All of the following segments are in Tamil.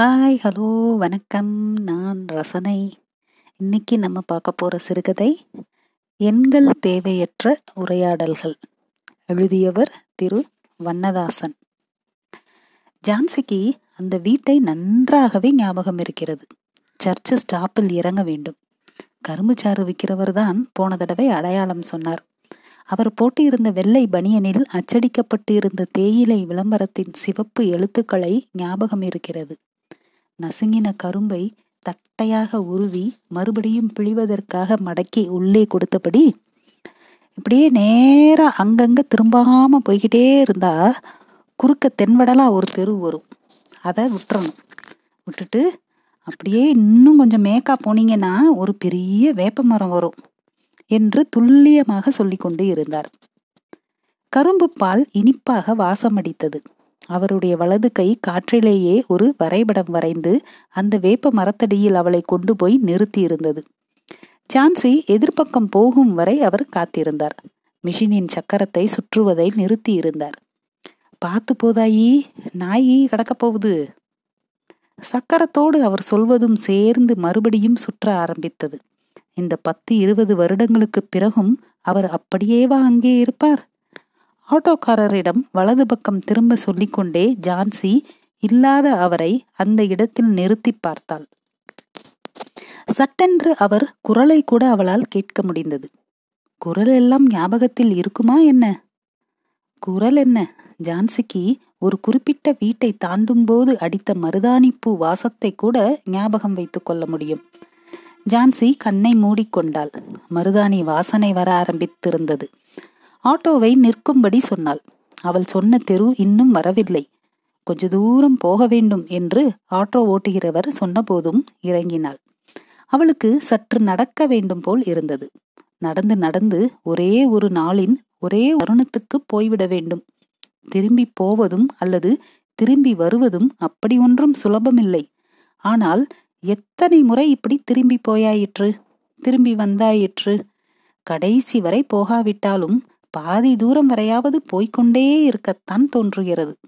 ஹாய் ஹலோ வணக்கம். நான் ரசனை. இன்னைக்கு நம்ம பார்க்க போகிற சிறுகதை எண்கள் தேவையற்ற உரையாடல்கள். எழுதியவர் திரு. வண்ணதாசன். ஜான்சிக்கு அந்த வீட்டை நன்றாகவே ஞாபகம் இருக்கிறது. சர்ச்சு ஸ்டாப்பில் இறங்க வேண்டும். கரும்புச்சாறு விற்கிறவர் தான் போன தடவை அடையாளம் சொன்னார். அவர் போட்டியிருந்த வெள்ளை பனியனில் அச்சடிக்கப்பட்டு இருந்த தேயிலை விளம்பரத்தின் சிவப்பு எழுத்துக்களை ஞாபகம் இருக்கிறது. நசுங்கின கரும்பை தட்டையாக உருவி மறுபடியும் பிழிவதற்காக மடக்கி உள்ளே கொடுத்தபடி இப்படியே நேராக அங்கங்க திரும்பாம போய்கிட்டே இருந்தா குறுக்க தென்வடலா ஒரு தெரு வரும். அதை விட்டுறணும். விட்டுட்டு அப்படியே இன்னும் கொஞ்சம் மேக்கா போனீங்கன்னா ஒரு பெரிய வேப்ப மரம் வரும் என்று துல்லியமாக சொல்லிக்கொண்டு இருந்தார். கரும்பு பால் இனிப்பாக வாசமடித்தது. அவருடைய வலது கை காற்றிலேயே ஒரு வரைபடம் வரைந்து அந்த வேப்ப மரத்தடியில் அவளை கொண்டு போய் நிறுத்தியிருந்தது சான்சி எதிர்ப்பக்கம் போகும் வரை அவர் காத்திருந்தார். மிஷினின் சக்கரத்தை சுற்றுவதை நிறுத்தி இருந்தார். பார்த்து போதாயி நாயி கடக்கப் போகுது. சக்கரத்தோடு அவர் சொல்வதும் சேர்ந்து மறுபடியும் சுற்ற ஆரம்பித்தது. இந்த பத்து இருபது வருடங்களுக்கு பிறகும் அவர் அப்படியேவா அங்கே இருப்பார்? ஆட்டோக்காரரிடம் வலது பக்கம் திரும்ப சொல்லிக்கொண்டே ஜான்சி இல்லாத அவரை அந்த இடத்தில் நிறுத்தி பார்த்தாள். சட்டென்று அவர் குரலை கூட அவளால் கேட்க முடிந்தது. குரல் எல்லாம் ஞாபகத்தில் இருக்குமா என்ன? குரல் என்ன? ஜான்சிக்கு ஒரு குறிப்பிட்ட வீட்டை தாண்டும் போது அடித்த மருதாணிப்பூ வாசத்தை கூட ஞாபகம் வைத்துக் கொள்ள முடியும். ஜான்சி கண்ணை மூடிக்கொண்டாள். மருதாணி வாசனை வர ஆரம்பித்திருந்தது. ஆட்டோவை நிற்கும்படி சொன்னாள். அவள் சொன்ன தெரு இன்னும் வரவில்லை. கொஞ்ச தூரம் போக வேண்டும் என்று ஆட்டோ ஓட்டுகிறவர் சொன்னபோதும் இறங்கினாள். அவளுக்கு சற்று நடக்க வேண்டும் போல் இருந்தது. நடந்து நடந்து ஒரே ஒரு நாளின் ஒரே வருணத்துக்கு போய்விட வேண்டும். திரும்பி போவதும் அல்லது திரும்பி வருவதும் அப்படி ஒன்றும் சுலபமில்லை. ஆனால் எத்தனை முறை இப்படி திரும்பி போயாயிற்று? திரும்பி வந்தாயிற்று? கடைசி வரை போகாவிட்டாலும் பாதி தூரம் வரையாவது போய்கொண்டே இருக்கத்தான் தோன்றுகிறது.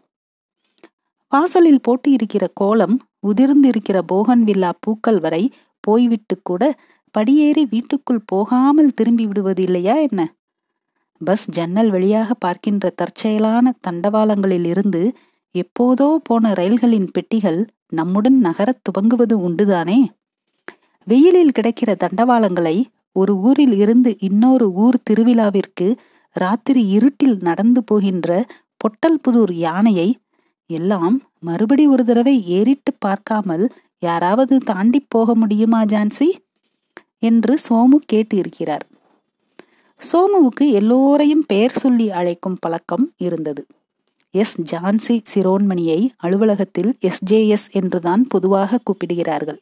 வாசலில் போட்டு இருக்கிற கோலம் உதிர்ந்திருக்கிற போகன் வில்லா பூக்கள் வரை போய்விட்டு கூட படியேறி வீட்டுக்குள் போகாமல் திரும்பி விடுவது இல்லையா என்ன? பஸ் ஜன்னல் வழியாக பார்க்கின்ற தற்செயலான தண்டவாளங்களில் இருந்து எப்போதோ போன ரயில்களின் பெட்டிகள் நம்முடன் நகரத் துவங்குவது உண்டுதானே? வெயிலில் கிடைக்கிற தண்டவாளங்களை ஒரு ஊரில் இருந்து இன்னொரு ஊர் திருவிழாவிற்கு ராத்திரி இருட்டில் நடந்து போகின்ற பொட்டல்புதூர் யானையை எல்லாம் மறுபடி ஒரு தடவை ஏறிட்டு பார்க்காமல் யாராவது தாண்டி போக முடியுமா ஜான்சி? என்று சோமு கேட்டு இருக்கிறார் சோமுவுக்கு எல்லோரையும் பெயர் சொல்லி அழைக்கும் பழக்கம் இருந்தது. எஸ். ஜான்சி சிரோன்மணியை அலுவலகத்தில் எஸ்ஜேஎஸ் என்றுதான் பொதுவாக கூப்பிடுகிறார்கள்.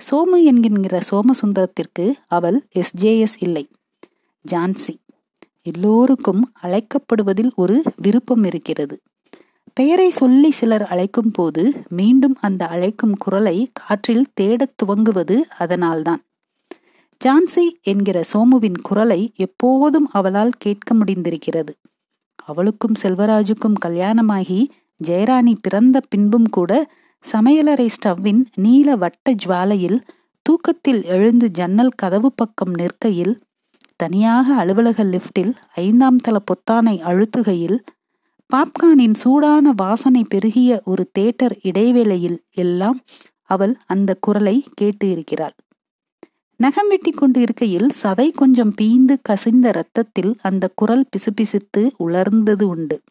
சோமு என்கின்ற சோமசுந்தரத்திற்கு அவள் எஸ்ஜேஎஸ் இல்லை. ஜான்சி. எல்லோருக்கும் அழைக்கப்படுவதில் ஒரு விருப்பம் இருக்கிறது. பெயரை சொல்லி சிலர் அழைக்கும் போது மீண்டும் அந்த அழைக்கும் குரலை காற்றில் தேடத் துவங்குவது அதனால்தான். ஜான்சி என்கிற சோமுவின் குரலை எப்போதும் அவளால் கேட்க முடிந்திருக்கிறது. அவளுக்கும் செல்வராஜுக்கும் கல்யாணமாகி ஜெயராணி பிறந்த பின்பும் கூட சமையலறை ஸ்டவ்வின் நீல வட்ட ஜுவாலையில் தூக்கத்தில் எழுந்து ஜன்னல் கதவு பக்கம் நிற்கையில் தனியாக அலுவலக லிப்டில் ஐந்தாம் தள பொத்தானை அழுத்துகையில் பாப்கானின் சூடான வாசனை பெருகிய ஒரு தேட்டர் இடைவேளையில் எல்லாம் அவள் அந்த குரலை கேட்டு இருக்கிறாள் நகம் வெட்டி கொண்டு இருக்கையில் சதை கொஞ்சம் பீந்து கசிந்த ரத்தத்தில் அந்த குரல் பிசுபிசுத்து உலர்ந்தது உண்டு.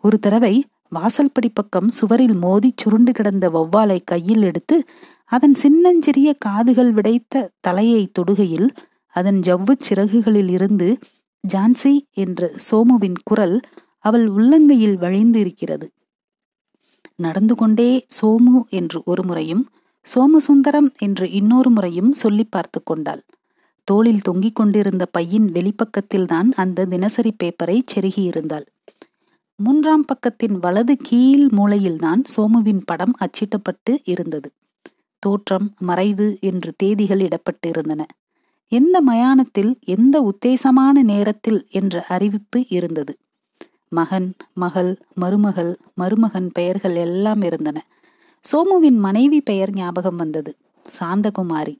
ஒரு தடவை வாசல்படி பக்கம் சுவரில் மோதி சுருண்டு கிடந்த வௌவாலை கையில் எடுத்து அதன் சின்னஞ்சிறிய காதுகள் விடைத்த தலையை தொடுகையில் அதன் ஜவ்வு சிறகுகளில் இருந்து ஜான்சி என்ற சோமுவின் குரல் அவள் உள்ளங்கையில் வழிந்து இருக்கிறது நடந்து கொண்டே சோமு என்று ஒரு முறையும் சோமசுந்தரம் என்று இன்னொரு முறையும் சொல்லி பார்த்து கொண்டாள். தோளில் தொங்கிக் கொண்டிருந்த பையின் வெளிப்பக்கத்தில்தான் அந்த தினசரி பேப்பரை செருகியிருந்தாள் மூன்றாம் பக்கத்தின் வலது கீழ் மூலையில்தான் சோமுவின் படம் அச்சிட்டப்பட்டு இருந்தது. தோற்றம் மறைவு என்று தேதிகள் இடப்பட்டு இருந்தன எந்த மயானத்தில் எந்த உத்தேசமான நேரத்தில் என்ற அறிவிப்பு இருந்தது. மகன் மகள் மருமகள் மருமகன் பெயர்கள் எல்லாம் இருந்தன. சோமுவின் மனைவி பெயர் ஞாபகம் வந்தது. சாந்தகுமாரி.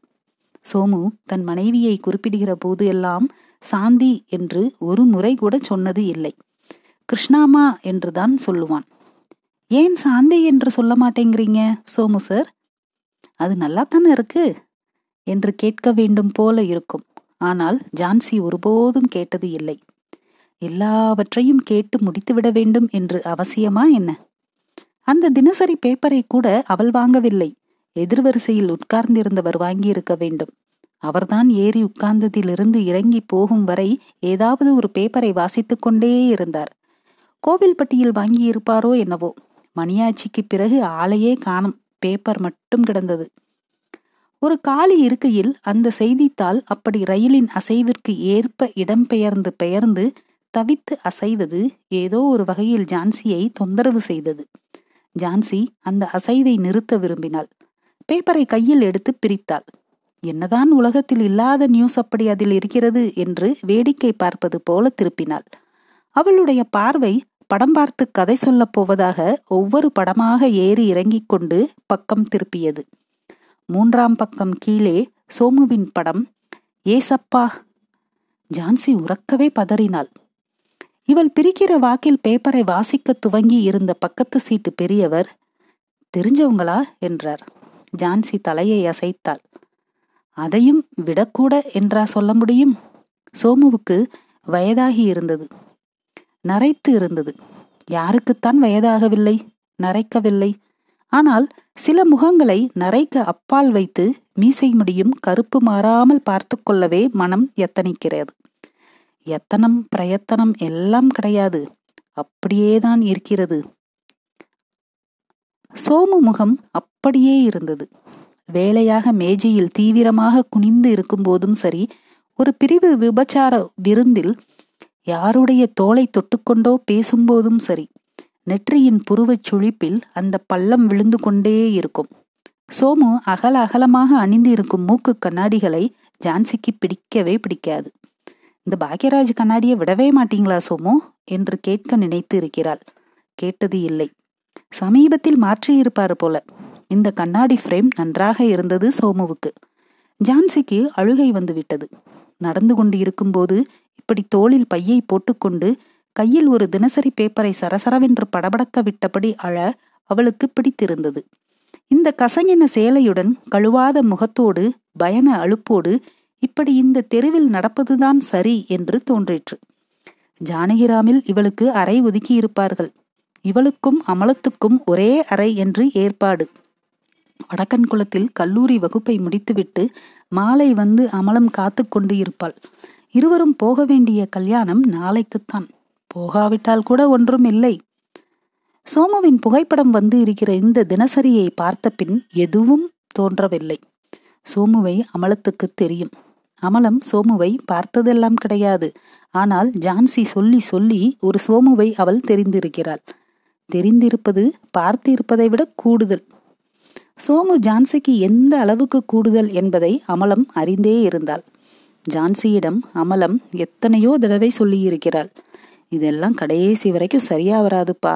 சோமு தன் மனைவியை குறிப்பிடுகிற போது எல்லாம் சாந்தி என்று ஒரு முறை கூட சொன்னது இல்லை. கிருஷ்ணாமா என்றுதான் சொல்லுவான். ஏன் சாந்தி என்று சொல்ல மாட்டேங்கிறீங்க? சோமு சார் அது நல்லா தானே இருக்கு? என்று கேட்க வேண்டும் போல இருக்கும். ஆனால் ஜான்சி ஒருபோதும் கேட்டது இல்லை. எல்லாவற்றையும் கேட்டு முடித்துவிட வேண்டும் என்று அவசியமா என்ன? அந்த தினசரி பேப்பரை கூட அவள் வாங்கவில்லை. எதிர்வரிசையில் உட்கார்ந்திருந்தவர் வாங்கியிருக்க வேண்டும். அவர்தான் ஏறி உட்கார்ந்ததிலிருந்து இறங்கி போகும் வரை ஏதாவது ஒரு பேப்பரை வாசித்துக் கொண்டே இருந்தார். கோவில்பட்டியில் வாங்கியிருப்பாரோ என்னவோ. மணியாட்சிக்கு பிறகு ஆளையே காணும் பேப்பர் மட்டும் கிடந்தது. ஒரு காலி இருக்கையில் அந்த செய்தித்தாள் அப்படி ரயிலின் அசைவிற்கு ஏற்ப இடம்பெயர்ந்து பெயர்ந்து தவித்து அசைவது ஏதோ ஒரு வகையில் ஜான்சியை தொந்தரவு செய்தது. ஜான்சி அந்த அசைவை நிறுத்த விரும்பினாள். பேப்பரை கையில் எடுத்து பிரித்தாள். என்னதான் உலகத்தில் இல்லாத நியூஸ் அப்படி அதில் இருக்கிறது என்று வேடிக்கை பார்ப்பது போல திருப்பினாள். அவளுடைய பார்வை படம் பார்த்து கதை சொல்லப் போவதாக ஒவ்வொரு படமாக ஏறி இறங்கிக் கொண்டு பக்கம் திருப்பியது. மூன்றாம் பக்கம் கீழே சோமுவின் படம் ஏசப்பா ஜான்சி உறக்கவே பதறினாள். இவள் பிரிக்கிற வாக்கில் பேப்பரை வாசிக்க துவங்கி இருந்த பக்கத்து சீட்டு பெரியவர் தெரிஞ்சவங்களா? என்றார். ஜான்சி தலையை அசைத்தாள். அதையும் விடக்கூட என்றா சொல்ல முடியும்? சோமுவுக்கு வயதாகி இருந்தது. நரைத்து இருந்தது. யாருக்குத்தான் வயதாகவில்லை? நரைக்கவில்லை. ஆனால் சில முகங்களை நரைக்க அப்பால் வைத்து மீசை முடியும் கருப்பு மாறாமல் பார்த்து கொள்ளவே மனம் எத்தனிக்கிறது. எத்தனம் பிரயத்தனம் எல்லாம் கிடையாது. அப்படியேதான் இருக்கிறது. சோமு முகம் அப்படியே இருந்தது. வேலையாக மேஜையில் தீவிரமாக குனிந்து இருக்கும் போதும் சரி ஒரு பிரிவு விபச்சார விருந்தில் யாருடைய தோலை தொட்டுக்கொண்டோ பேசும்போதும் சரி நெற்றியின் புருவச் சுழிப்பில் அந்த பள்ளம் விழுந்து கொண்டே இருக்கும். சோமு அகல அகலமாக அணிந்து இருக்கும் மூக்கு கண்ணாடிகளை ஜான்சிக்கு பிடிக்கவே பிடிக்காது. இந்த பாக்யராஜ் கண்ணாடியை விடவே மாட்டீங்களா சோமு? என்று கேட்க நினைத்து இருக்கிறாள். கேட்டது இல்லை. சமீபத்தில் மாற்றியிருப்பார் போல. இந்த கண்ணாடி ஃப்ரேம் நன்றாக இருந்தது சோமுவுக்கு. ஜான்சிக்கு அழுகை வந்து விட்டது நடந்து கொண்டு இருக்கும்போது இப்படி தோளில் பையை போட்டுக்கொண்டு கையில் ஒரு தினசரி பேப்பரை சரசரவென்று படபடக்க விட்டபடி அழ அவளுக்கு பிடித்திருந்தது. இந்த கசங்கின சேலையுடன் கழுவாத முகத்தோடு பயண அழுப்போடு இப்படி இந்த தெருவில் நடப்பதுதான் சரி என்று தோன்றிற்று. ஜானகிராமில் இவளுக்கு அறை ஒதுக்கி இருப்பார்கள் இவளுக்கும் அமலத்துக்கும் ஒரே அறை என்று ஏற்பாடு. வடக்கன் குளத்தில் கல்லூரி வகுப்பை முடித்துவிட்டு மாலை வந்து அமலம் காத்து கொண்டு இருப்பாள் இருவரும் போக வேண்டிய கல்யாணம் நாளைக்குத்தான். போகாவிட்டால் கூட ஒன்றும் இல்லை. சோமுவின் புகைப்படம் வந்து இருக்கிற இந்த தினசரியை பார்த்த பின் எதுவும் தோன்றவில்லை. சோமுவை அமலத்துக்கு தெரியும். அமலம் சோமுவை பார்த்ததெல்லாம் கிடையாது. ஆனால் ஜான்சி சொல்லி சொல்லி ஒரு சோமுவை அவள் தெரிந்திருக்கிறாள். தெரிந்திருப்பது பார்த்திருப்பதை விட கூடுதல். சோமு ஜான்சிக்கு எந்த அளவுக்கு கூடுதல் என்பதை அமலம் அறிந்தே இருந்தாள். ஜான்சியிடம் அமலம் எத்தனையோ தடவை சொல்லியிருக்கிறாள். இதெல்லாம் கடைசி வரைக்கும் சரியா வராதுப்பா.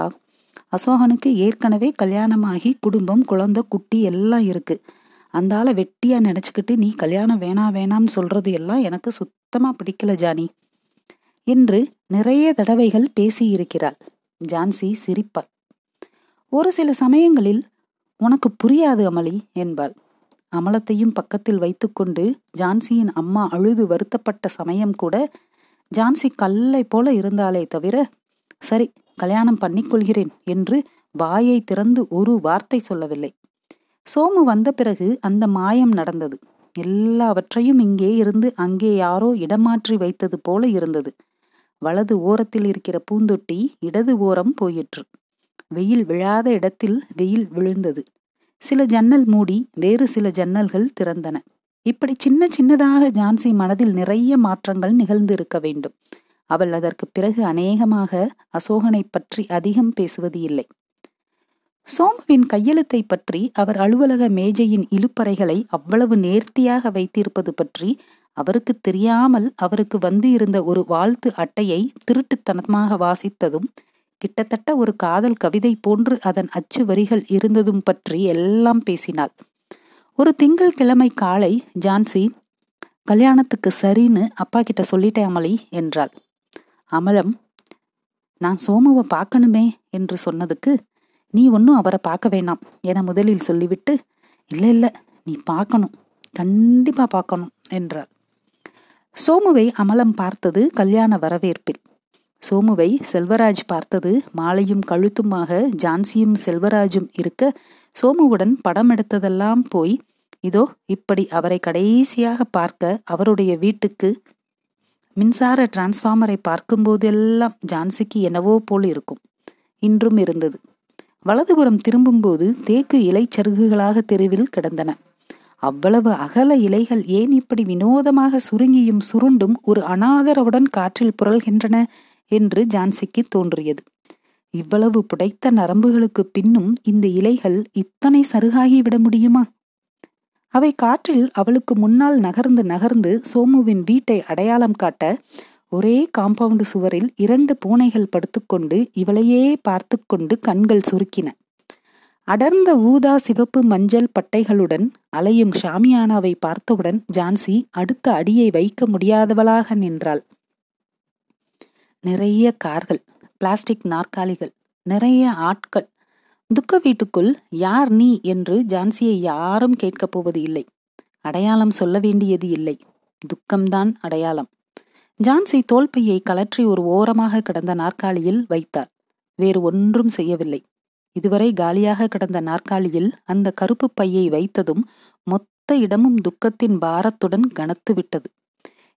அசோகனுக்கு ஏற்கனவே கல்யாணமாகி குடும்பம் குழந்தை குட்டி எல்லாம் இருக்கு. அந்த ஆளை வெட்டியா நினைச்சுக்கிட்டு நீ கல்யாணம் வேணா வேணாம்னு சொல்றது எல்லாம் எனக்கு சுத்தமா பிடிக்கல ஜானி என்று நிறைய தடவைகள் பேசியிருக்கிறாள். ஜான்சி சிரிப்பாள். ஒரு சில சமயங்களில் உனக்கு புரியாது அமளி என்பாள். அமலத்தையும் பக்கத்தில் வைத்துக்கொண்டு ஜான்சியின் அம்மா அழுது வருத்தப்பட்ட சமயம் கூட ஜான்சி கல்லை போல இருந்தாலே தவிர சரி கல்யாணம் பண்ணிக்கொள்கிறேன் என்று வாயை திறந்து ஒரு வார்த்தை சொல்லவில்லை. சோமு வந்த பிறகு அந்த மாயம் நடந்தது. எல்லாவற்றையும் இங்கே இருந்து அங்கே யாரோ இடமாற்றி வைத்தது போல இருந்தது. வலது ஓரத்தில் இருக்கிற பூந்தொட்டி இடது ஓரம் போயிற்று. வெயில் விழாத இடத்தில் வெயில் விழுந்தது. சில ஜன்னல் மூடி வேறு சில ஜன்னல்கள் திறந்தன. இப்படி சின்ன சின்னதாக ஜான்சி மனதில் நிறைய மாற்றங்கள் நிகழ்ந்து இருக்க வேண்டும். அவள் அதற்கு பிறகு அநேகமாக அசோகனை பற்றி அதிகம் பேசுவது இல்லை. சோமுவின் கையெழுத்தை பற்றி அவர் அலுவலக மேஜையின் இழுப்பறைகளை அவ்வளவு நேர்த்தியாக வைத்திருப்பது பற்றி அவருக்கு தெரியாமல் அவருக்கு வந்து இருந்த ஒரு வாழ்த்து அட்டையை திருட்டுத்தனமாக வாசித்ததும் கிட்டத்தட்ட ஒரு காதல் கவிதை போன்று அதன் அச்சு வரிகள் இருந்ததும் பற்றி எல்லாம் பேசினாள். ஒரு திங்கள் கிழமை காலை ஜான்சி கல்யாணத்துக்கு சரின்னு அப்பா கிட்ட சொல்லிட்டேன் அமளி என்றாள். அமலம் நான் சோமுவை பார்க்கணுமே என்று சொன்னதுக்கு நீ ஒன்றும் அவரை பார்க்க வேணாம் என முதலில் சொல்லிவிட்டு இல்லை இல்லை நீ பார்க்கணும் கண்டிப்பாக பார்க்கணும் என்றாள். சோமுவை அமலம் பார்த்தது கல்யாண வரவேற்பில். சோமுவை செல்வராஜ் பார்த்தது மாலையும் கழுத்துமாக ஜான்சியும் செல்வராஜும் இருக்க சோமுவுடன் படம் எடுத்ததெல்லாம் போய் இதோ இப்படி அவரை கடைசியாக பார்க்க அவருடைய வீட்டுக்கு மின்சார டிரான்ஸ்ஃபார்மரை பார்க்கும்போதெல்லாம் ஜான்சிக்கு என்னவோ போல் இருக்கும். இன்றும் இருந்தது. வலதுபுறம் திரும்பும்போது தேக்கு இலைச்சருகுகளாக தெருவில் கிடந்தன. அவ்வளவு அகல இலைகள் ஏன் இப்படி வினோதமாக சுருங்கியும் சுருண்டும் ஒரு அனாதரவுடன் காற்றில் புரள்கின்றன என்று ஜான்சிக்கு தோன்றியது. இவ்வளவு புடைத்த நரம்புகளுக்கு பின்னும் இந்த இலைகள் இத்தனை சருகாகிவிட முடியுமா? அவை காற்றில் அவளுக்கு முன்னால் நகர்ந்து நகர்ந்து சோமுவின் வீட்டை அடையாளம் காட்ட ஒரே காம்பவுண்டு சுவரில் இரண்டு பூனைகள் படுத்துக்கொண்டு இவளையே பார்த்து கொண்டு கண்கள் சுருக்கின. அடர்ந்த ஊதா சிவப்பு மஞ்சள் பட்டைகளுடன் அலையும் ஷாமியானாவை பார்த்தவுடன் ஜான்சி அடுத்த அடியை வைக்க முடியாதவளாக நின்றாள். நிறைய கார்கள் பிளாஸ்டிக் நாற்காலிகள். நிறைய ஆட்கள். துக்க வீட்டுக்குள் யார் நீ என்று ஜான்சியை யாரும் கேட்கப் போவது இல்லை. அடையாளம் சொல்ல வேண்டியது இல்லை. துக்கம்தான் அடையாளம். ஜான்சி தோல்பையை கலற்றி ஒரு ஓரமாக கிடந்த நாற்காலியில் வைத்தார். வேறு ஒன்றும் செய்யவில்லை. இதுவரை காலியாக கிடந்த நாற்காலியில் அந்த கருப்பு பையை வைத்ததும் மொத்த இடமும் துக்கத்தின் பாரத்துடன் கனத்து விட்டது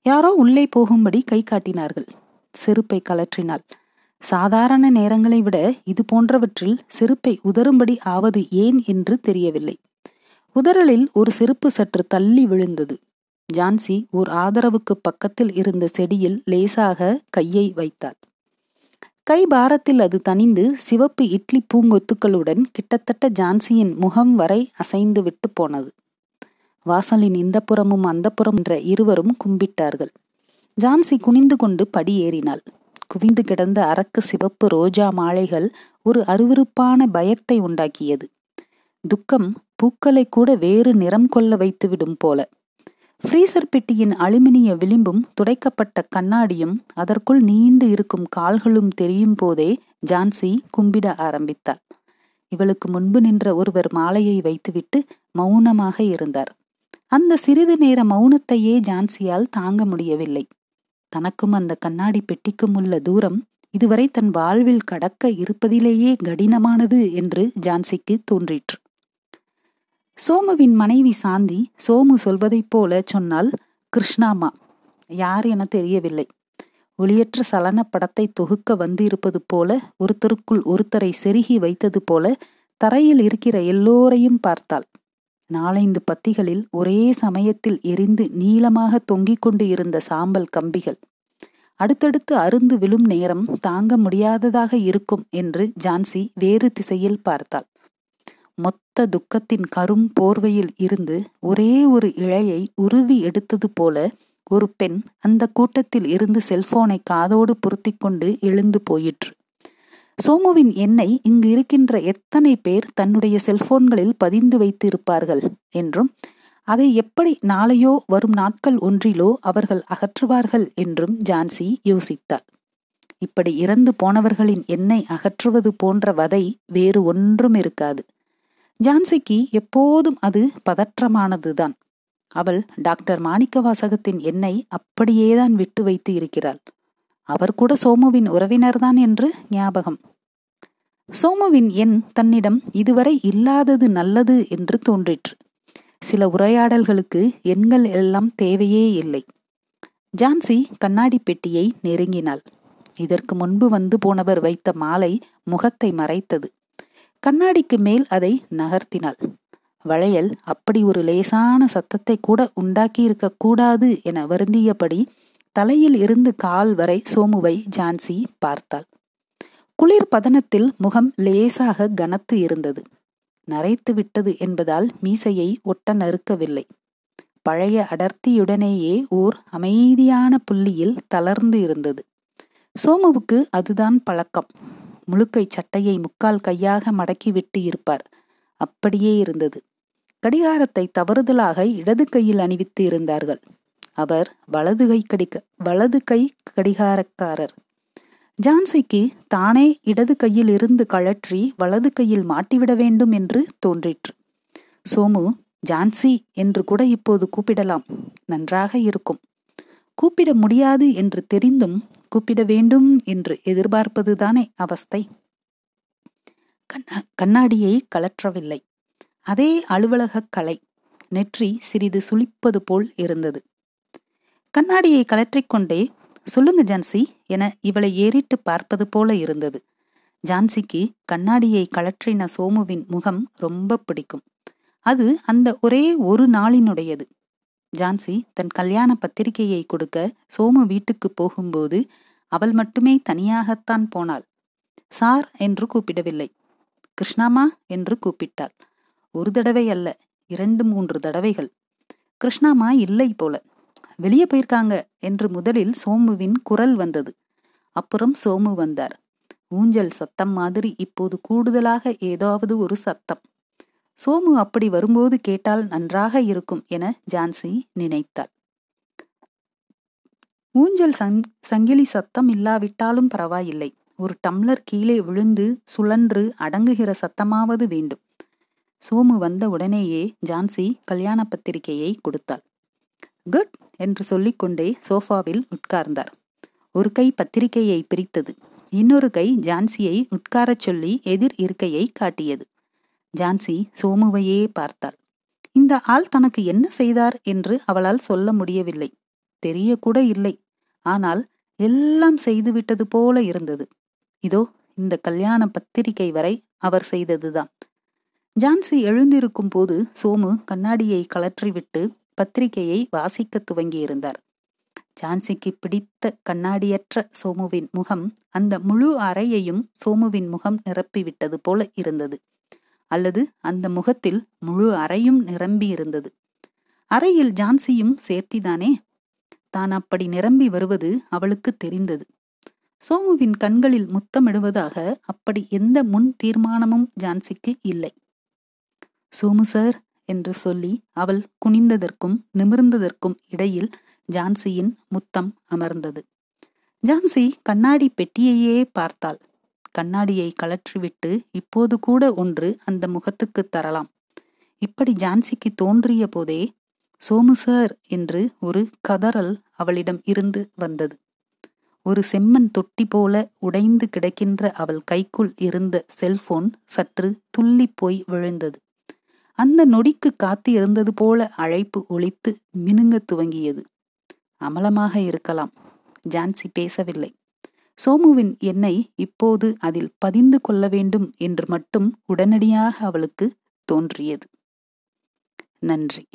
யாரோ உள்ளே போகும்படி கை காட்டினார்கள். செருப்பை கலற்றினாள் சாதாரண நேரங்களை விட இது போன்றவற்றில் செருப்பை உதறும்படி ஆவது ஏன் என்று தெரியவில்லை. உதறலில் ஒரு செருப்பு சற்று தள்ளி விழுந்தது. ஜான்சி ஓர் ஆதரவுக்கு பக்கத்தில் இருந்த செடியில் லேசாக கையை வைத்தாள் கை பாரத்தில் அது தனிந்து சிவப்பு இட்லி பூங்கொத்துக்களுடன் கிட்டத்தட்ட ஜான்சியின் முகம் வரை அசைந்து விட்டு போனது. வாசலின் இந்த புறமும் அந்த புறம் என்ற இருவரும் கும்பிட்டார்கள். ஜான்சி குனிந்து கொண்டு படி ஏறினாள். குவிந்து கிடந்த அரக்கு சிவப்பு ரோஜா மாலைகள் ஒரு அருவருப்பான பயத்தை உண்டாக்கியது. துக்கம் பூக்களை கூட வேறு நிறம் கொள்ள வைத்துவிடும் போல. ஃப்ரீசர் பெட்டியின் அலுமினிய விளிம்பும் துடைக்கப்பட்ட கண்ணாடியும் அதற்குள் நீண்டு இருக்கும் கால்களும் தெரியும் போதே ஜான்சி கும்பிட ஆரம்பித்தாள். இவளுக்கு முன்பு நின்ற ஒருவர் மாலையை வைத்துவிட்டு மௌனமாக இருந்தார். அந்த சிறிது நேர மௌனத்தையே ஜான்சியால் தாங்க முடியவில்லை. தனக்கும் அந்த கண்ணாடி பெட்டிக்கும் உள்ள தூரம் இதுவரை தன் வாழ்வில் கடக்க இருப்பதிலேயே கடினமானது என்று ஜான்சிக்கு தோன்றிற்று. சோமுவின் மனைவி சாந்தி சோமு சொல்வதைப் போல சொன்னால் கிருஷ்ணாமா யார் என தெரியவில்லை. ஒளியற்ற சலன படத்தை தொகுக்க வந்து இருப்பது போல ஒருத்தருக்குள் ஒருத்தரை செருகி வைத்தது போல தரையில் இருக்கிற எல்லோரையும் பார்த்தாள். நாலைந்து பத்திகளில் ஒரே சமயத்தில் எரிந்து நீளமாக தொங்கிக் கொண்டு இருந்த சாம்பல் கம்பிகள். அடுத்தடுத்து அருந்து விழும் நேரம் தாங்க முடியாததாக இருக்கும் என்று ஜான்சி வேறு திசையில் பார்த்தாள். மொத்த துக்கத்தின் கரும் போர்வையில் இருந்து ஒரே ஒரு இழையை உருவி எடுத்தது போல ஒரு பெண் அந்த கூட்டத்தில் இருந்து செல்போனை காதோடு பொருத்தி கொண்டு எழுந்து போயிற்று. சோமுவின் எண்ணை இங்கு இருக்கின்ற எத்தனை பேர் தன்னுடைய செல்போன்களில் பதிந்து வைத்து இருப்பார்கள் என்றும் அதை எப்படி நாளையோ வரும் நாட்கள் ஒன்றிலோ அவர்கள் அகற்றுவார்கள் என்றும் ஜான்சி யோசித்தார் இப்படி இறந்து போனவர்களின் எண்ணை அகற்றுவது போன்ற வதை வேறு ஒன்றும் இருக்காது. ஜான்சிக்கு எப்போதும் அது பதற்றமானதுதான். அவள் டாக்டர் மாணிக்கவாசகத்தின் எண்ணை அப்படியேதான் விட்டு வைத்து இருக்கிறாள். அவர் கூட சோமுவின் உறவினர்தான் என்று ஞாபகம். சோமுவின் எண் தன்னிடம் இதுவரை இல்லாதது நல்லது என்று தோன்றிற்று. சில உரையாடல்களுக்கு எண்கள் எல்லாம் தேவையே இல்லை. ஜான்சி கண்ணாடி பெட்டியை நெருங்கினாள். இதற்கு முன்பு வந்து போனவர் வைத்த மாலை முகத்தை மறைத்தது. கண்ணாடிக்கு மேல் அதை நகர்த்தினாள். வளையல் அப்படி ஒரு லேசான சத்தத்தை கூட உண்டாக்கியிருக்க கூடாது என வருந்தியபடி தலையில் இருந்து கால் வரை சோமுவை ஜான்சி பார்த்தாள். குளிர் பதனத்தில் முகம் லேசாக கனத்து இருந்தது. நரைத்து விட்டது என்பதால் மீசையை ஒட்ட நறுக்கவில்லை. பழைய அடர்த்தியுடனேயே ஓர் அமைதியான புள்ளியில் தளர்ந்து இருந்தது. சோமுவுக்கு அதுதான் பழக்கம். முழுக்கை சட்டையை முக்கால் கையாக மடக்கிவிட்டு இருப்பார். அப்படியே இருந்தது. கடிகாரத்தை தவறுதலாக இடது கையில் அணிவித்து இருந்தார்கள். அவர் வலது கை கடிக்க வலது கை கடிகாரக்காரர். ஜான்சிக்கு தானே இடது கையில் இருந்து கழற்றி வலது கையில் மாட்டிவிட வேண்டும் என்று தோன்றிற்று. சோமு ஜான்சி என்று கூட இப்போது கூப்பிடலாம். நன்றாக இருக்கும். கூப்பிட முடியாது என்று தெரிந்தும் கூப்பிட வேண்டும் என்று எதிர்பார்ப்பதுதானே அவஸ்தை. கண்ணாடியை கலற்றவில்லை அதே அலுவலக கலை. நெற்றி சிறிது சுளிப்பது போல் இருந்தது. கண்ணாடியை கலற்றிக்கொண்டே சொல்லுங்க ஜான்சி என இவளை ஏறிட்டு பார்ப்பது போல இருந்தது. ஜான்சிக்கு கண்ணாடியை கலற்றின சோமுவின் முகம் ரொம்ப பிடிக்கும். அது அந்த ஒரே ஒரு நாளினுடையது. ஜான்சி தன் கல்யாண பத்திரிகையை கொடுக்க சோமு வீட்டுக்கு போகும்போது அவள் மட்டுமே தனியாகத்தான் போனாள். சார் என்று கூப்பிடவில்லை. கிருஷ்ணாமா என்று கூப்பிட்டாள். ஒரு தடவை அல்ல இரண்டு மூன்று தடவைகள். கிருஷ்ணாமா இல்லை போல. வெளியே போயிருக்காங்க என்று முதலில் சோமுவின் குரல் வந்தது. அப்புறம் சோமு வந்தார். ஊஞ்சல் சத்தம் மாதிரி இப்போது கூடுதலாக ஏதாவது ஒரு சத்தம். சோமு அப்படி வரும்போது கேட்டால் நன்றாக இருக்கும் என ஜான்சி நினைத்தாள். ஊஞ்சல் சங் சங்கிலி சத்தம் இல்லாவிட்டாலும் பரவாயில்லை. ஒரு டம்ளர் கீழே விழுந்து சுழன்று அடங்குகிற சத்தமாவது வேண்டும். சோமு வந்த உடனேயே ஜான்சி கல்யாண பத்திரிகையை கொடுத்தாள். குட் என்று சொல்லிக்கொண்டே சோஃபாவில் உட்கார்ந்தார். ஒரு கை பத்திரிகையை பிரித்தது. இன்னொரு கை ஜான்சியை உட்காரச் சொல்லி எதிர் இருக்கையை காட்டியது. ஜான்சி சோமுவையே பார்த்தாள். இந்த ஆள் தனக்கு என்ன செய்தார் என்று அவளால் சொல்ல முடியவில்லை. தெரியக்கூட இல்லை. ஆனால் எல்லாம் செய்துவிட்டது போல இருந்தது. இதோ இந்த கல்யாண பத்திரிகை வரை அவர் செய்ததுதான். ஜான்சி எழுந்திருக்கும் போது சோமு கண்ணாடியை கலற்றிவிட்டு பத்திரிகையை வாசிக்க துவங்கியிருந்தார். ஜான்சிக்கு பிடித்த கண்ணாடியற்ற சோமுவின் முகம் அந்த முழு அறையையும் சோமுவின் முகம் நிரப்பிவிட்டது போல இருந்தது. அல்லது அந்த முகத்தில் முழு அறையும் நிரம்பி இருந்தது அறையில் ஜான்சியும் சேர்த்திதானே? தான் அப்படி நிரம்பி வருவது அவளுக்கு தெரிந்தது. சோமுவின் கண்களில் முத்தமிடுவதாக அப்படி எந்த முன் தீர்மானமும் ஜான்சிக்கு இல்லை. சோமு சார் என்று சொல்லி அவள் குனிந்ததற்கும் நிமிர்ந்ததற்கும் இடையில் ஜான்சியின் முத்தம் அமர்ந்தது. ஜான்சி கண்ணாடி பெட்டியையே பார்த்தாள். கண்ணாடியை கலற்றிவிட்டு இப்போது கூட ஒன்று அந்த முகத்துக்கு தரலாம். இப்படி ஜான்சிக்கு தோன்றிய போதே சோமு சார் என்று ஒரு கதறல் அவளிடம் இருந்து வந்தது. ஒரு செம்மண் தொட்டி போல உடைந்து கிடக்கின்ற அவள் கைக்குள் இருந்த செல்போன் சற்று துள்ளி போய் விழுந்தது. அந்த நொடிக்கு காத்து இருந்தது போல அழைப்பு ஒழித்து மினுங்க துவங்கியது. அமலமாக இருக்கலாம். ஜான்சி பேசவில்லை. சோமுவின் எண்ணெய் இப்போது அதில் பதிந்து கொள்ள வேண்டும் என்று மட்டும் உடனடியாக அவளுக்கு தோன்றியது. நன்றி.